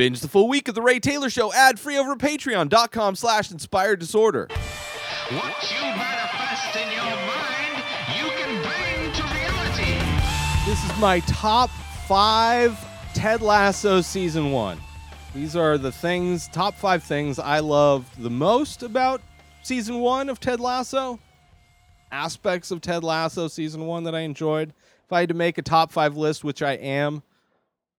Binge the full week of The Ray Taylor Show ad free over at patreon.com slash inspired disorder. What you manifest in your mind, you can bring to reality. This is my top five Ted Lasso season one. These are the things, top five things I love the most about season one of Ted Lasso. Aspects of Ted Lasso season one that I enjoyed. If I had to make a top five list, which I am,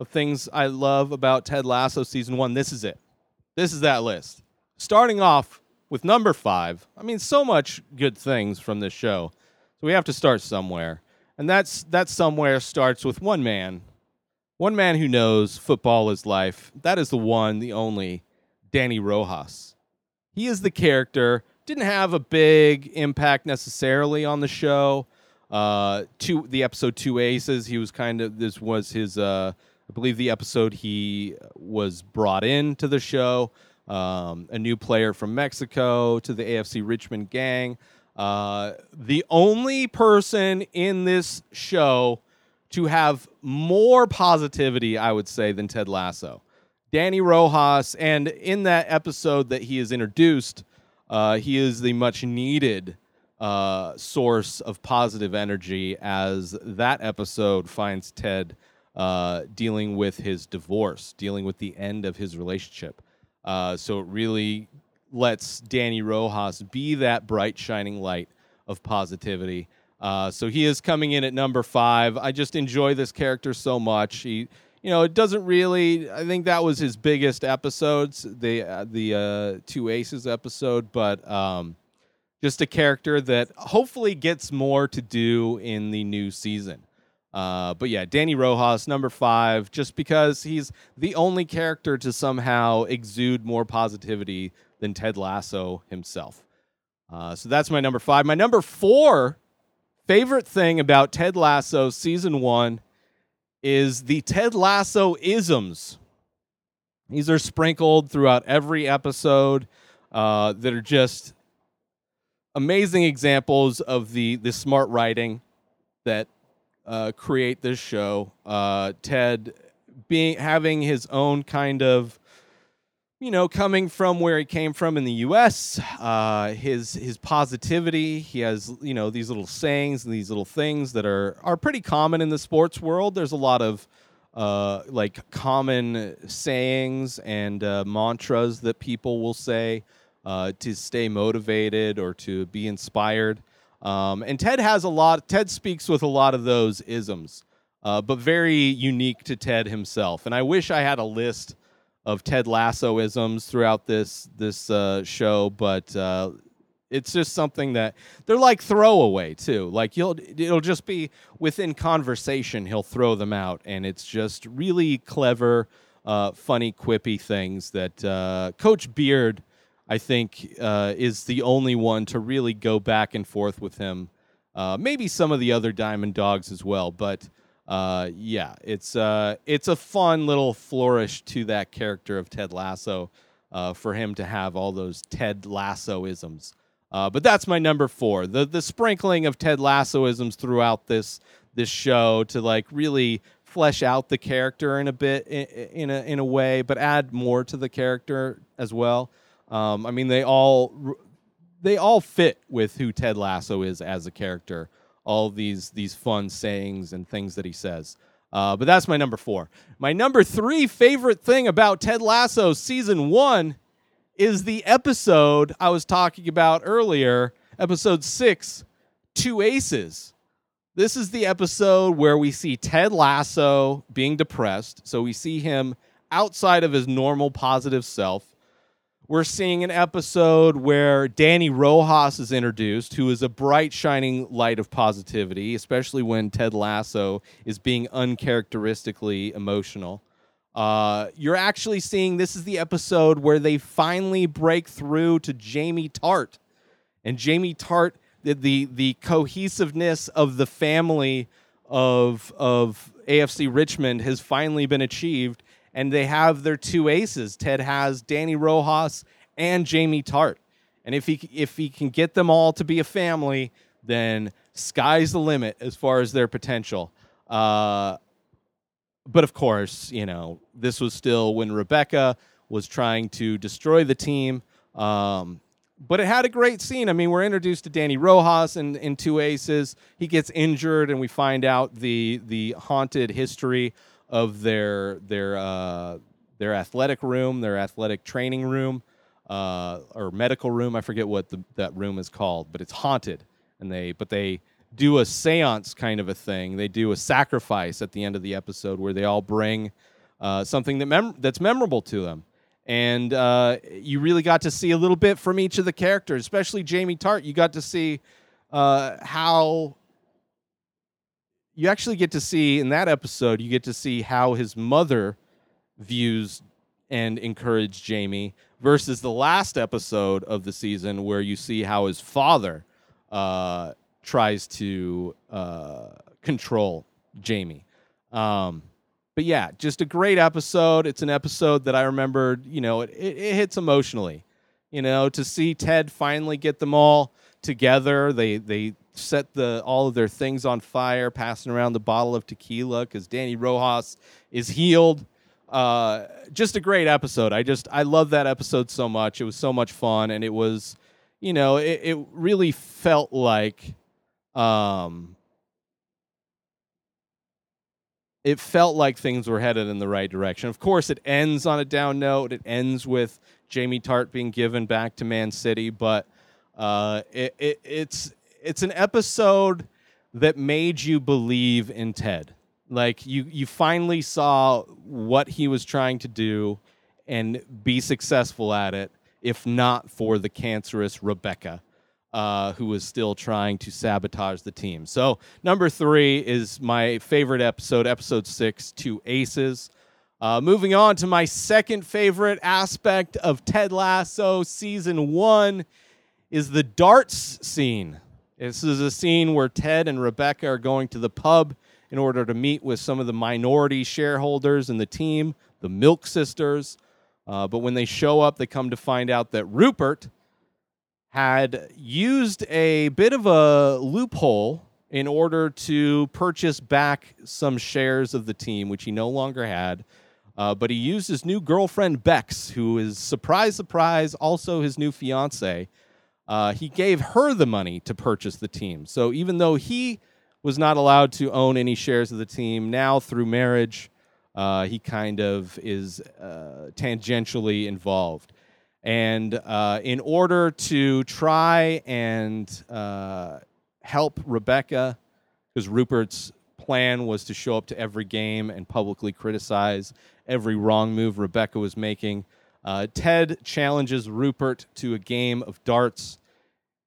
of things I love about Ted Lasso season one, this is it. This is that list. Starting off with number five. I mean, so much good things from this show. So we have to start somewhere. And that's that somewhere starts with one man. One man who knows football is life. That is the one, the only, Danny Rojas. He is the character. Didn't have a big impact necessarily on the show. Uh, two the episode Two Aces. He was kind of this was his. Uh, I believe the episode he was brought in to the show. Um, a new player from Mexico to the AFC Richmond gang. Uh, the only person in this show to have more positivity, I would say, than Ted Lasso. Danny Rojas, and in that episode that he is introduced, uh, he is the much needed uh, source of positive energy as that episode finds Ted uh, dealing with his divorce, dealing with the end of his relationship. Uh, so it really lets Danny Rojas be that bright, shining light of positivity. Uh, so he is coming in at number five. I just enjoy this character so much. He, you know, it doesn't really. I think that was his biggest episodes, the uh, the uh, two aces episode, but um, just a character that hopefully gets more to do in the new season. Uh, but yeah, Danny Rojas, number five, just because he's the only character to somehow exude more positivity than Ted Lasso himself. Uh, so that's my number five. My number four favorite thing about Ted Lasso season one is the Ted Lasso isms. These are sprinkled throughout every episode uh, that are just amazing examples of the the smart writing that uh, create this show. Uh, Ted being having his own kind of you know, coming from where he came from in the U.S., uh, his his positivity. He has you know these little sayings and these little things that are are pretty common in the sports world. There's a lot of uh, like common sayings and uh, mantras that people will say uh, to stay motivated or to be inspired. Um, and Ted has a lot. Ted speaks with a lot of those isms, uh, but very unique to Ted himself. And I wish I had a list of Ted Lasso isms throughout this this uh, show, but uh, it's just something that they're like throwaway too. Like you'll it'll just be within conversation he'll throw them out, and it's just really clever, uh, funny, quippy things that uh, Coach Beard, I think, uh, is the only one to really go back and forth with him. Uh, maybe some of the other Diamond Dogs as well, but uh, yeah, it's uh, it's a fun little flourish to that character of Ted Lasso uh, for him to have all those Ted Lassoisms. Uh, but that's my number four. The the sprinkling of Ted Lassoisms throughout this this show to like really flesh out the character in a bit in, in a in a way, but add more to the character as well. Um, I mean, they all they all fit with who Ted Lasso is as a character all these these fun sayings and things that he says. Uh, but that's my number four. My number three favorite thing about Ted Lasso season one is the episode I was talking about earlier, episode six, Two Aces. This is the episode where we see Ted Lasso being depressed. So we see him outside of his normal positive self we're seeing an episode where Danny Rojas is introduced, who is a bright, shining light of positivity, especially when Ted Lasso is being uncharacteristically emotional. Uh, you're actually seeing this is the episode where they finally break through to Jamie Tartt. And Jamie Tartt, the, the, the cohesiveness of the family of, of AFC Richmond has finally been achieved and they have their two aces. Ted has Danny Rojas and Jamie Tartt. And if he if he can get them all to be a family, then sky's the limit as far as their potential. Uh, but of course, you know, this was still when Rebecca was trying to destroy the team. Um, but it had a great scene. I mean, we're introduced to Danny Rojas in, in Two Aces. He gets injured, and we find out the the haunted history of their their uh, their athletic room, their athletic training room, uh, or medical room. I forget what the, that room is called, but it's haunted. And they but they do a séance kind of a thing. They do a sacrifice at the end of the episode where they all bring uh, something that mem- that's memorable to them and uh, you really got to see a little bit from each of the characters, especially Jamie Tartt. You got to see uh, how you actually get to see in that episode. You get to see how his mother views and encourage Jamie versus the last episode of the season where you see how his father uh, tries to uh, control Jamie. Um, but yeah, just a great episode. It's an episode that I remembered, you know, it, it, it, hits emotionally. You know, to see Ted finally get them all together. They they set the all of their things on fire, passing around the bottle of tequila because Danny Rojas is healed. Uh, just a great episode. I just I love that episode so much. It was so much fun, and it was, you know, it, it really felt like um it felt like things were headed in the right direction. Of course, it ends on a down note. It ends with Jamie Tartt being given back to Man City, but uh, it, it, it's it's an episode that made you believe in Ted. Like you you finally saw what he was trying to do and be successful at it, if not for the cancerous Rebecca uh, who was still trying to sabotage the team. So, number three is my favorite episode, episode six, Two Aces. Uh, moving on to my second favorite aspect of Ted Lasso season one is the darts scene. This is a scene where Ted and Rebecca are going to the pub in order to meet with some of the minority shareholders in the team, the Milk Sisters. Uh, but when they show up, they come to find out that Rupert, had used a bit of a loophole in order to purchase back some shares of the team, which he no longer had. Uh, but he used his new girlfriend, Bex, who is, surprise, surprise, also his new fiance. Uh, he gave her the money to purchase the team. So even though he was not allowed to own any shares of the team, now through marriage, uh, he kind of is uh, tangentially involved. And uh, in order to try and uh, help Rebecca, because Rupert's plan was to show up to every game and publicly criticize every wrong move Rebecca was making, uh, Ted challenges Rupert to a game of darts.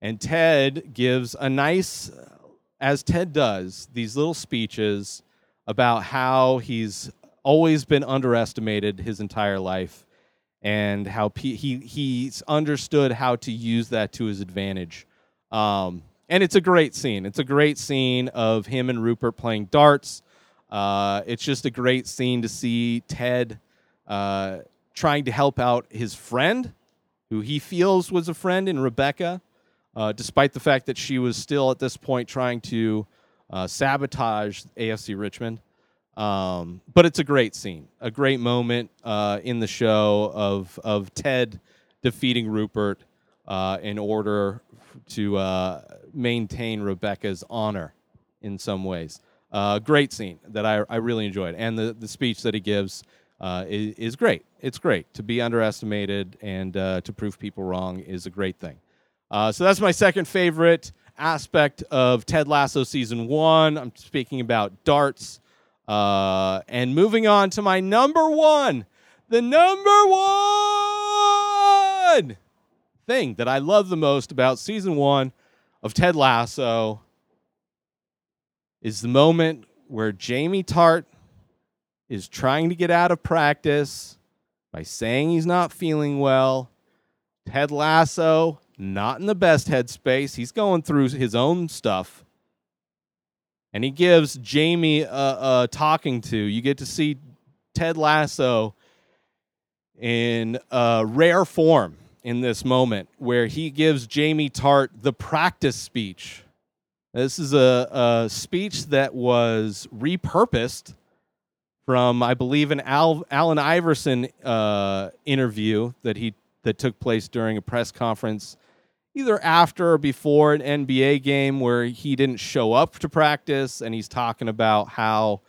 And Ted gives a nice, as Ted does, these little speeches about how he's always been underestimated his entire life and how he he's understood how to use that to his advantage. Um, and it's a great scene. It's a great scene of him and Rupert playing darts. Uh, it's just a great scene to see Ted uh, trying to help out his friend, who he feels was a friend in Rebecca, uh, despite the fact that she was still at this point trying to uh, sabotage AFC Richmond. Um, but it's a great scene, a great moment uh, in the show of of Ted defeating Rupert uh, in order to uh, maintain Rebecca's honor in some ways. Uh, great scene that I, I really enjoyed, and the, the speech that he gives uh, is, is, great. It's great to be underestimated and uh, to prove people wrong is a great thing. so that's my second favorite aspect of Ted Lasso season one. I'm speaking about darts. Uh, and moving on to my number one, the number one thing that I love the most about season one of Ted Lasso is the moment where Jamie Tartt is trying to get out of practice by saying he's not feeling well. Ted Lasso, not in the best headspace. He's going through his own stuff and he gives Jamie a, a talking to. You get to see Ted Lasso in a rare form in this moment where he gives Jamie Tartt the practice speech. This is a, a speech that was repurposed from I believe an Al, Allen Iverson uh, interview that he that took place during a press conference, either after or before an NBA game where he didn't show up to practice, and he's talking about how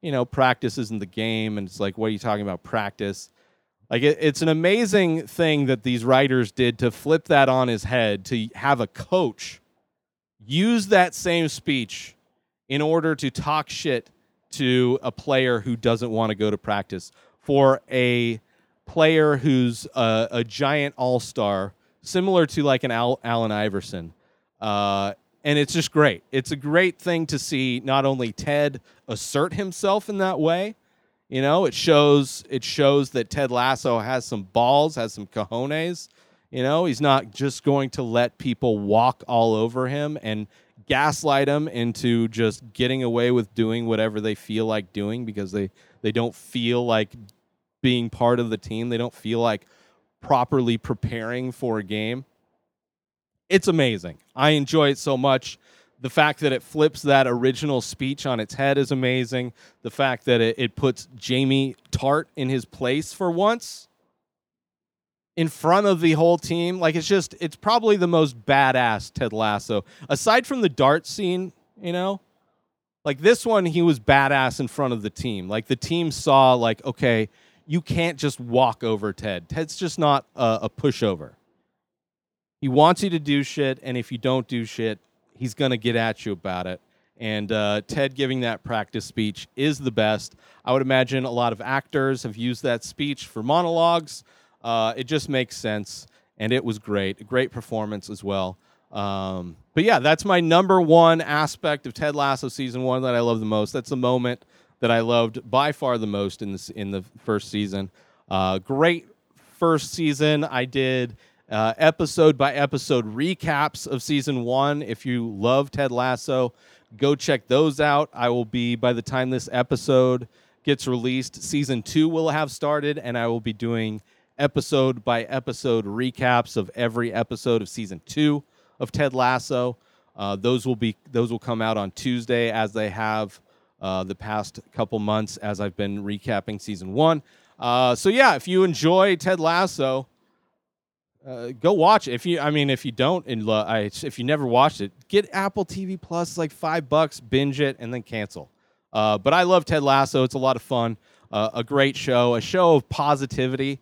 you know practice isn't the game, and it's like, what are you talking about practice? Like it, it's an amazing thing that these writers did to flip that on his head to have a coach use that same speech in order to talk shit to a player who doesn't want to go to practice for a player who's a, a giant all-star similar to like an Al, allen iverson uh, and it's just great it's a great thing to see not only ted assert himself in that way you know, it shows it shows that Ted Lasso has some balls, has some cojones. You know, he's not just going to let people walk all over him and gaslight them into just getting away with doing whatever they feel like doing because they they don't feel like being part of the team. They don't feel like properly preparing for a game. It's amazing. I enjoy it so much the fact that it flips that original speech on its head is amazing. The fact that it, it puts Jamie Tartt in his place for once in front of the whole team. Like it's just, it's probably the most badass Ted Lasso. Aside from the dart scene, you know, like this one, he was badass in front of the team. Like the team saw, like, okay, you can't just walk over Ted. Ted's just not a, a pushover. He wants you to do shit, and if you don't do shit, he's going to get at you about it. And uh, Ted giving that practice speech is the best. I would imagine a lot of actors have used that speech for monologues. Uh, it just makes sense, and it was great. Great performance as well. Um, but yeah, that's my number one aspect of Ted Lasso season one that I love the most. That's the moment that I loved by far the most in this in the first season. Uh, great first season. I did uh, episode by episode recaps of season one. If you love Ted Lasso, go check those out. I will be, by the time this episode gets released, season two will have started, and I will be doing episode by episode recaps of every episode of season two of Ted Lasso. Uh, those will be those will come out on Tuesday as they have uh, the past couple months as I've been recapping season one. Uh, so yeah, if you enjoy Ted Lasso, uh, go watch it. If you, I mean, if you don't, and I, if you never watched it, get Apple TV Plus, like five bucks, binge it, and then cancel. Uh, but I love Ted Lasso. It's a lot of fun. Uh, a great show, a show of positivity,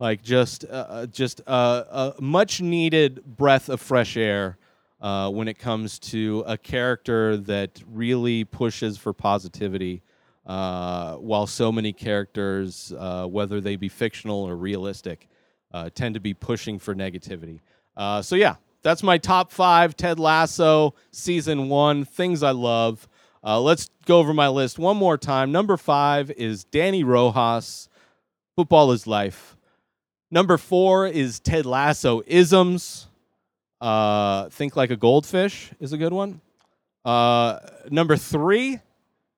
like just, uh, uh, just a much needed breath of fresh air uh, when it comes to a character that really pushes for positivity. while so many characters, whether they be fictional or realistic, uh, tend to be pushing for negativity. Uh, so yeah, that's my top five Ted Lasso season one things I love. Uh, let's go over my list one more time. Number five is danny Rojas. Football is life. Number four is Ted Lasso isms. Uh, think like a goldfish is a good one. Uh, number three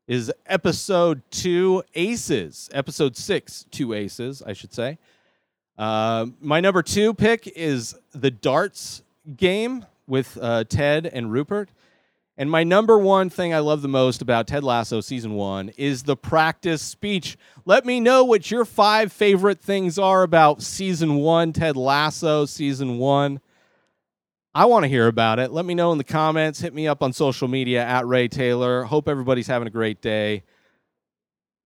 is episode two aces. Episode six, two aces, I should say. Uh, my number two pick is the darts game with uh, Ted and Rupert. And my number one thing I love the most about Ted Lasso season one is the practice speech. Let me know what your five favorite things are about season one, Ted Lasso season one. I want to hear about it. Let me know in the comments. Hit me up on social media at Ray Taylor. Hope everybody's having a great day.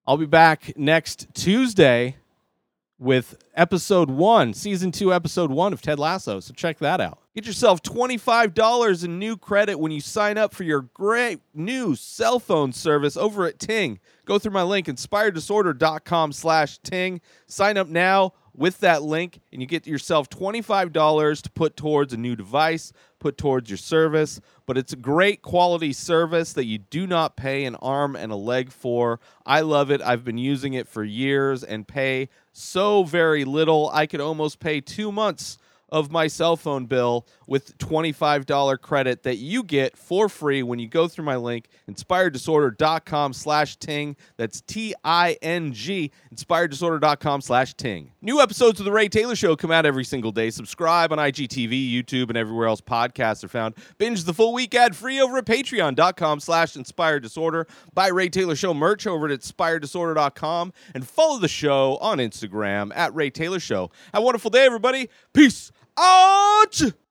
I'll be back next Tuesday with episode one, season two, episode one of Ted Lasso. So check that out. Get yourself $25 in new credit when you sign up for your great new cell phone service over at Ting. Go through my link, inspireddisorder.com slash Ting. Sign up now with that link, and you get yourself $25 to put towards a new device, put towards your service. But it's a great quality service that you do not pay an arm and a leg for. I love it. I've been using it for years and pay so very little. I could almost pay two months of my cell phone bill with $25 credit that you get for free when you go through my link, inspireddisorder.com slash ting. That's T-I-N-G, inspireddisorder.com slash ting. New episodes of The Ray Taylor Show come out every single day. Subscribe on IGTV, YouTube, and everywhere else podcasts are found. Binge the full week ad-free over at patreon.com slash inspired disorder. Buy Ray Taylor Show merch over at inspireddisorder.com and follow the show on Instagram at Ray Taylor Show. Have a wonderful day, everybody. Peace out!